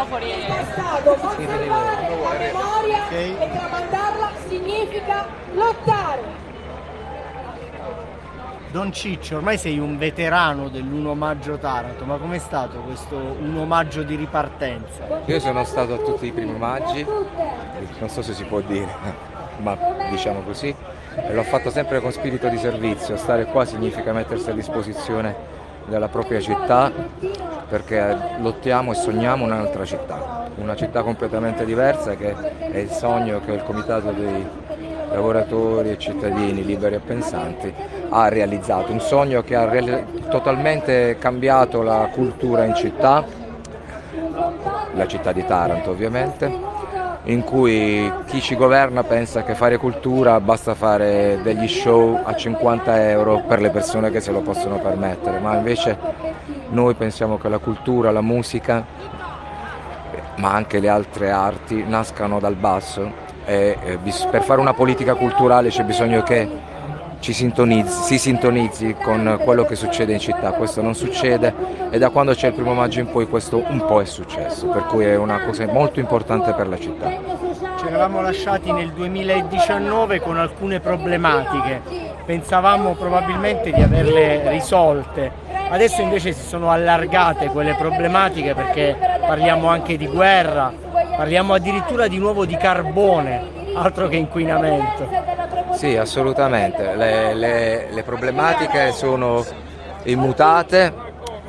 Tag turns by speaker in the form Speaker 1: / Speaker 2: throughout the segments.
Speaker 1: microfoni.
Speaker 2: passato, conservare la memoria e tramandarla significa lottare.
Speaker 3: Don Ciccio, ormai sei un veterano dell'1 maggio Taranto, ma com'è stato questo 1 maggio di ripartenza?
Speaker 4: Io sono stato a tutti i primi maggi, non so se si può dire, ma diciamo così, e l'ho fatto sempre con spirito di servizio. Stare qua significa mettersi a disposizione della propria città perché lottiamo e sogniamo un'altra città, una città completamente diversa che è il sogno che il Comitato dei lavoratori e cittadini liberi e pensanti ha realizzato, un sogno che ha reali- totalmente cambiato la cultura in città, la città di Taranto ovviamente, in cui chi ci governa pensa che fare cultura basta fare degli show a 50 euro per le persone che se lo possono permettere, ma invece noi pensiamo che la cultura, la musica, ma anche le altre arti nascano dal basso e eh, per fare una politica culturale c'è bisogno che ci sintonizzi, si sintonizzi con quello che succede in città, questo non succede e da quando c'è il primo maggio in poi questo un po' è successo, per cui è una cosa molto importante per la città.
Speaker 3: Ci eravamo lasciati nel 2019 con alcune problematiche, pensavamo probabilmente di averle risolte, adesso invece si sono allargate quelle problematiche perché parliamo anche di guerra, parliamo addirittura di nuovo di carbone, altro che inquinamento.
Speaker 4: Sì, assolutamente. Le, le- le problematiche sono immutate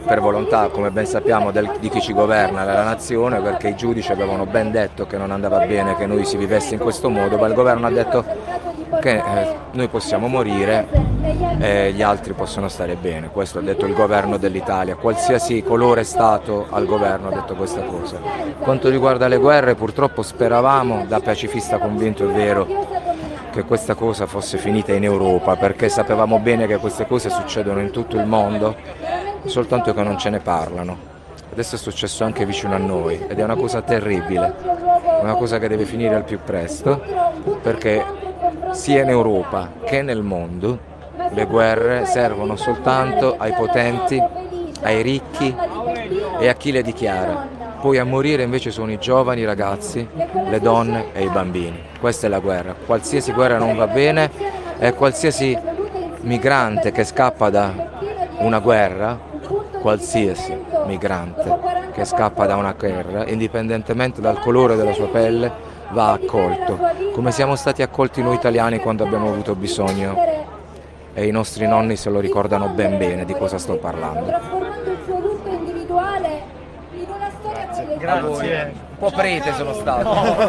Speaker 4: per volontà, come ben sappiamo, del- di chi ci governa, della nazione, perché i giudici avevano ben detto che non andava bene che noi si vivesse in questo modo, ma il governo ha detto che eh, noi possiamo morire e gli altri possono stare bene. Questo ha detto il governo dell'Italia. Qualsiasi colore stato al governo ha detto questa cosa. Quanto riguarda le guerre, purtroppo speravamo, da pacifista convinto è vero, che questa cosa fosse finita in Europa, perché sapevamo bene che queste cose succedono in tutto il mondo, soltanto che non ce ne parlano. Adesso è successo anche vicino a noi ed è una cosa terribile, una cosa che deve finire al più presto, perché sia in Europa che nel mondo le guerre servono soltanto ai potenti, ai ricchi e a chi le dichiara. Poi a morire invece sono i giovani ragazzi, le donne e i bambini. Questa è la guerra. Qualsiasi guerra non va bene e qualsiasi migrante che scappa da una guerra, qualsiasi migrante che scappa da una guerra, indipendentemente dal colore della sua pelle, va accolto, come siamo stati accolti noi italiani quando abbiamo avuto bisogno e i nostri nonni se lo ricordano ben bene di cosa sto parlando.
Speaker 2: Trasformando il suo lutto individuale in una storia collettiva.
Speaker 3: Grazie.
Speaker 4: Un po' prete sono stato.
Speaker 2: A